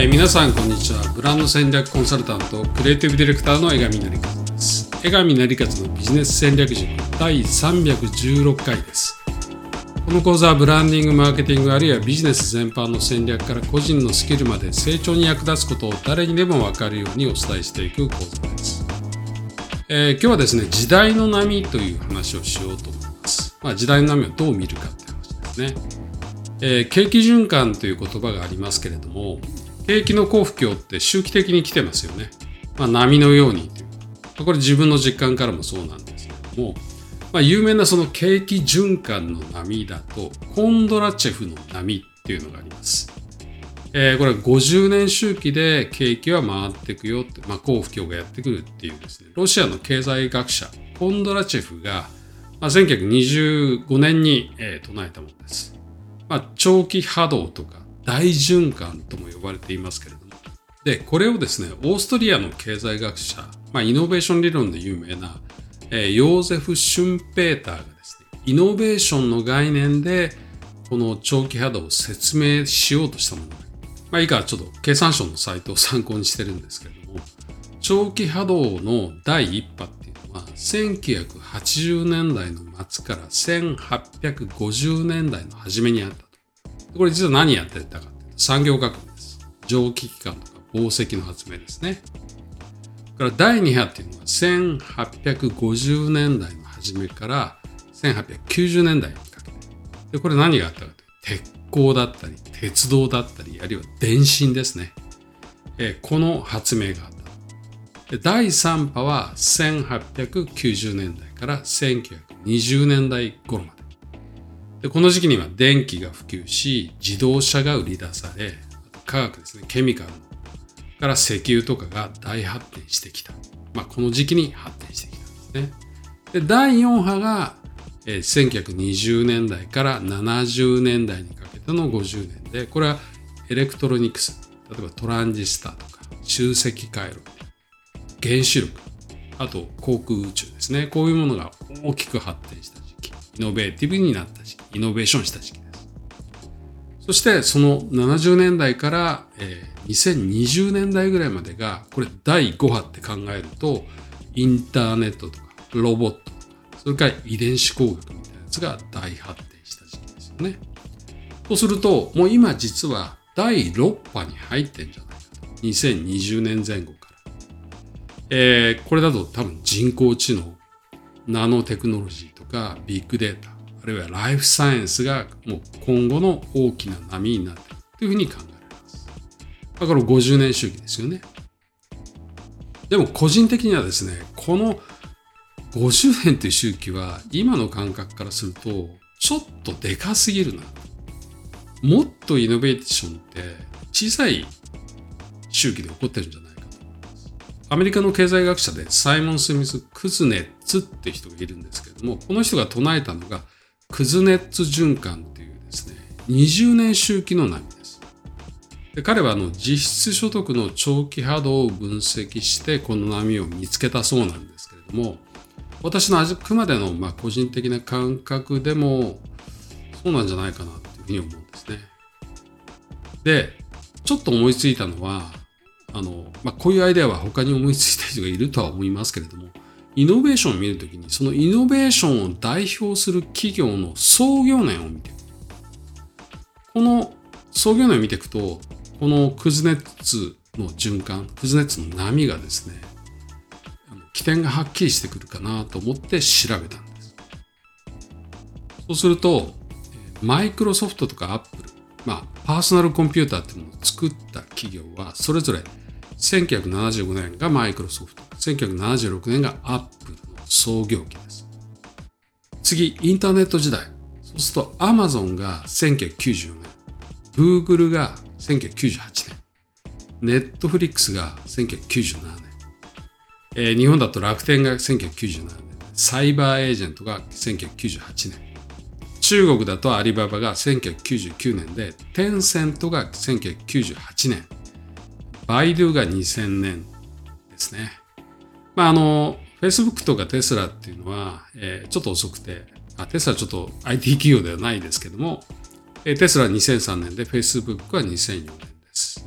えー、皆さんこんにちは。ブランド戦略コンサルタントクリエイティブディレクターの江上成和です。江上成和のビジネス戦略塾第316回です。この講座はブランディングマーケティングあるいはビジネス全般の戦略から個人のスキルまで成長に役立つことを誰にでも分かるようにお伝えしていく講座です、えー、今日はですね時代の波という話をしようと思います、まあ、時代の波をどう見るかって話ですね。えー、景気循環という言葉がありますけれども、景気の好不況って周期的に来てますよね。まあ、波のようにという。これ自分の実感からもそうなんですけども、まあ、有名なその景気循環の波だと、コンドラチェフの波っていうのがあります。えー、これは50年周期で景気は回っていくよって、まあ、好不況がやってくるっていうですね、ロシアの経済学者、コンドラチェフが、まあ、1925年に、えー、唱えたものです。まあ、長期波動とか大循環とも呼ばれていますけれども。で、これをですね、オーストリアの経済学者、まあ、イノベーション理論で有名な、えー、ヨーゼフ・シュンペーターがですね、イノベーションの概念で、この長期波動を説明しようとしたものまあ、以下ちょっと経産省のサイトを参考にしてるんですけれども、長期波動の第一波っていうのは、1980年代の末から1850年代の初めにあった。これ実は何やってたかって産業革命です。蒸気機関とか紡績の発明ですね。から第2波っていうのは1850年代の初めから1890年代にかけて。で、これ何があったかというと、鉄鋼だったり、鉄道だったり、あるいは電信ですね。えこの発明があった。で第3波は1890年代から1920年代頃まで。でこの時期には電気が普及し、自動車が売り出され、科学ですね、ケミカルから石油とかが大発展してきた。まあ、この時期に発展してきたんですね。で第4波が、えー、1920年代から70年代にかけての50年で、これはエレクトロニクス、例えばトランジスタとか集積回路、原子力、あと航空宇宙ですね。こういうものが大きく発展した、イノベーティブになった時期。イノベーションした時期です。そしてその70年代から、え、2020年代ぐらいまでが、これ第5波って考えると、インターネットとかロボット、それから遺伝子工学みたいなやつが大発展した時期ですよね。とすると、もう今実は第6波に入ってんじゃないかと。2020年前後から。えー、これだと多分人工知能、ナノテクノロジーとかビッグデータ、あるいはライフサイエンスがもう今後の大きな波になっているというふうに考えられます。だから50年周期ですよね。でも個人的にはですね、この50年という周期は今の感覚からするとちょっとでかすぎるな。もっとイノベーションって小さい周期で起こってるんじゃないかと思います。アメリカの経済学者でサイモン・スミス・クズネツって人がいるんですけれども、この人が唱えたのがクズネッツ循環っていうですね、20年周期の波です。で彼はあの実質所得の長期波動を分析してこの波を見つけたそうなんですけれども、私のあくまでのまあ個人的な感覚でもそうなんじゃないかなというふうに思うんですね。で、ちょっと思いついたのは、あの、まあ、こういうアイデアは他に思いついた人がいるとは思いますけれども、イノベーションを見るときに、そのイノベーションを代表する企業の創業年を見ていく。この創業年を見ていくと、このクズネッツの循環、クズネッツの波がですね、起点がはっきりしてくるかなと思って調べたんです。そうすると、マイクロソフトとかアップル、まあ、パーソナルコンピューターっていうのを作った企業は、それぞれ1975年がマイクロソフト、1976年がアップルの創業期です。次、インターネット時代。そうすると Amazon が1994年、Google が1998年、Netflix が1997年、えー、日本だと楽天が1997年、サイバーエージェントが1998年、中国だとアリババが1999年で、テンセントが1998年、バイドゥが2000年ですね。まあ、あの、Facebook とかテスラっていうのは、えー、ちょっと遅くて、あテスラちょっと IT 企業ではないですけども、えー、テスラ2003年で Facebook は2004年です。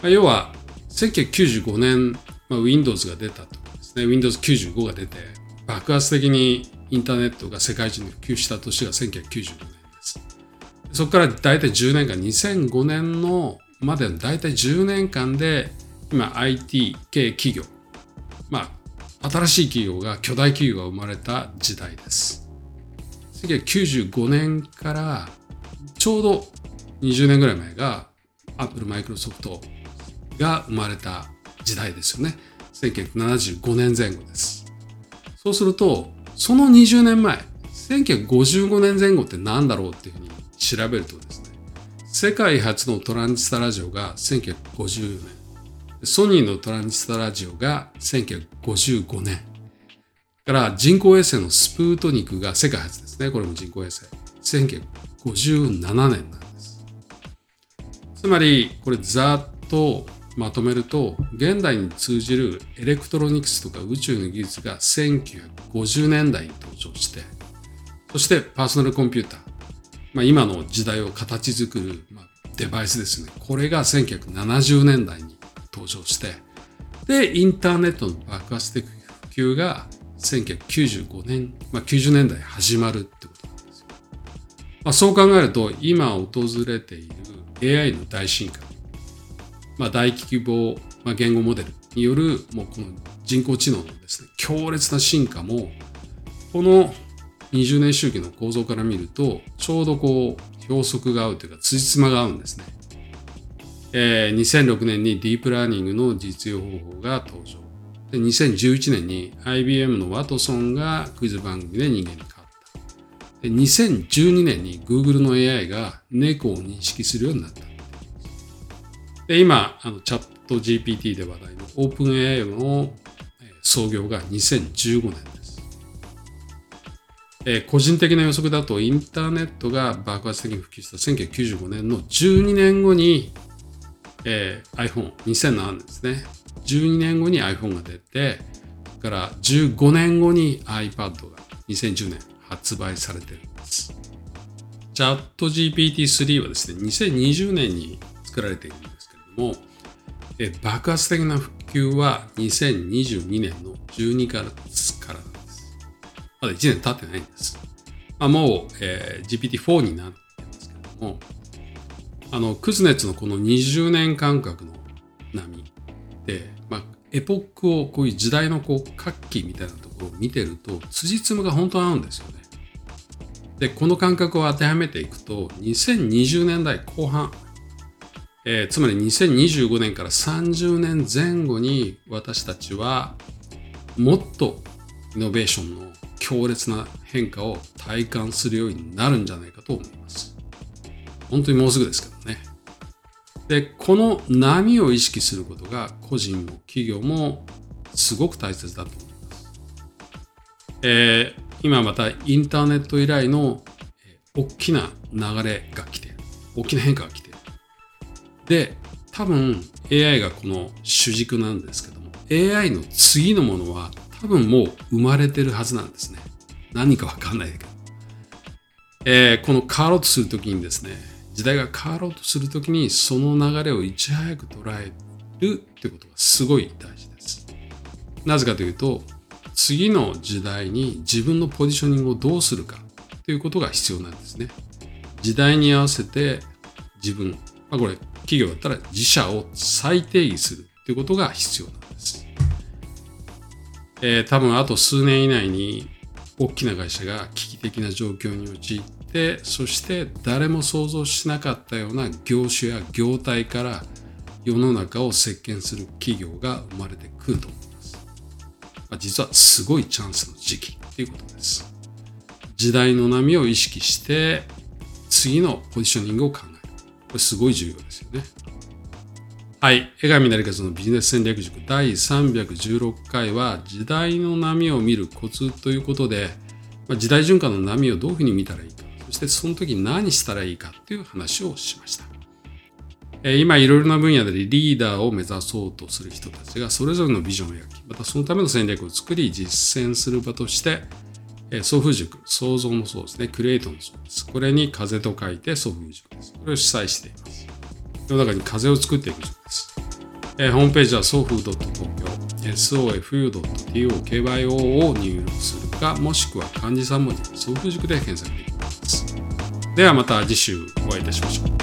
まあ、要は1995年、まあ、Windows が出たとですね Windows95 が出て爆発的にインターネットが世界中に普及した年が1995年ですそこから大体10年間2005年のまでの大体10年間で今 IT 系企業まあ新しい企業が巨大企業が生まれた時代です1995年からちょうど20年ぐらい前が Apple、Microsoft が生まれた時代ですよね。1975年前後です。そうすると、その20年前、1955年前後って何だろうっていうふうに調べるとですね、世界初のトランジスタラジオが1954年、ソニーのトランジスタラジオが1955年、から人工衛星のスプートニクが世界初ですね。これも人工衛星。1957年なんです。つまり、これざっとまとめると、現代に通じるエレクトロニクスとか宇宙の技術が1950年代に登場して、そしてパーソナルコンピューター、まあ、今の時代を形作る、まあ、デバイスですね。これが1970年代に登場して、で、インターネットの爆発的普及が1995年、まあ、90年代始まるってことなんですよ。まあ、そう考えると、今訪れている AI の大進化、まあ、大規模、まあ、言語モデルによるもうこの人工知能のですね、強烈な進化も、この20年周期の構造から見ると、ちょうどこう、標則が合うというか、辻褄が合うんですね。えー、2006年にディープラーニングの実用方法が登場。で2011年に IBM のワトソンがクイズ番組で人間に変わった。で2012年に Google の AI が猫を認識するようになった。で今、あのチャット GPT で話題の OpenAI の創業が2015年。えー、個人的な予測だとインターネットが爆発的に普及した1995年の12年後に、えー、iPhone、2007年ですね。12年後に iPhone が出て、から15年後に iPad が2010年発売されてるんです。チャット GPT-3 はですね、2020年に作られているんですけれども、え爆発的な普及は2022年の12月から。まだ1年経ってないんです。まあ、もう、えー、GPT-4 になってますけども、あの、クズネツのこの20年間隔の波で、まあ、エポックをこういう時代のこう活気みたいなところを見てると辻褄が本当合うんですよね。でこの感覚を当てはめていくと2020年代後半、えー、つまり2025年から30年前後に私たちはもっとイノベーションの強烈な変化を体感するようになるんじゃないかと思います。本当にもうすぐですけどね。で、この波を意識することが個人も企業もすごく大切だと思います。えー、今またインターネット以来の大きな流れが来ている。大きな変化が来ている。で、多分 AI がこの主軸なんですけども、AI の次のものは多分もう生まれてるはずなんですね。何かわかんないけど。えー、この変わろうとするときにですね、時代が変わろうとするときにその流れをいち早く捉えるってことがすごい大事です。なぜかというと、次の時代に自分のポジショニングをどうするかということが必要なんですね。時代に合わせて自分、まあ、これ企業だったら自社を再定義するということが必要なんです。えー、多分あと数年以内に大きな会社が危機的な状況に陥っでそして誰も想像しなかったような業種や業態から世の中を席巻する企業が生まれてくると思います。まあ、実はすごいチャンスの時期ということです。時代の波を意識して次のポジショニングを考える。これすごい重要ですよね。はい。江上成勝のビジネス戦略塾第316回は時代の波を見るコツということで、まあ、時代循環の波をどういうふうに見たらいいか。そしてその時何したらいいかっていう話をしました。今いろいろな分野でリーダーを目指そうとする人たちがそれぞれのビジョンを描き、またそのための戦略を作り実践する場として、送風塾、創造のそうですね、クリエイトのそうです。これに風と書いて送風塾です。これを主催しています。世の中に風を作っていく塾です。えーホームページは送風 .tokyo sofu.tokyo を入力するかもしくは漢字3文字ソフ塾で検索できます。ではまた次週お会いいたしましょう。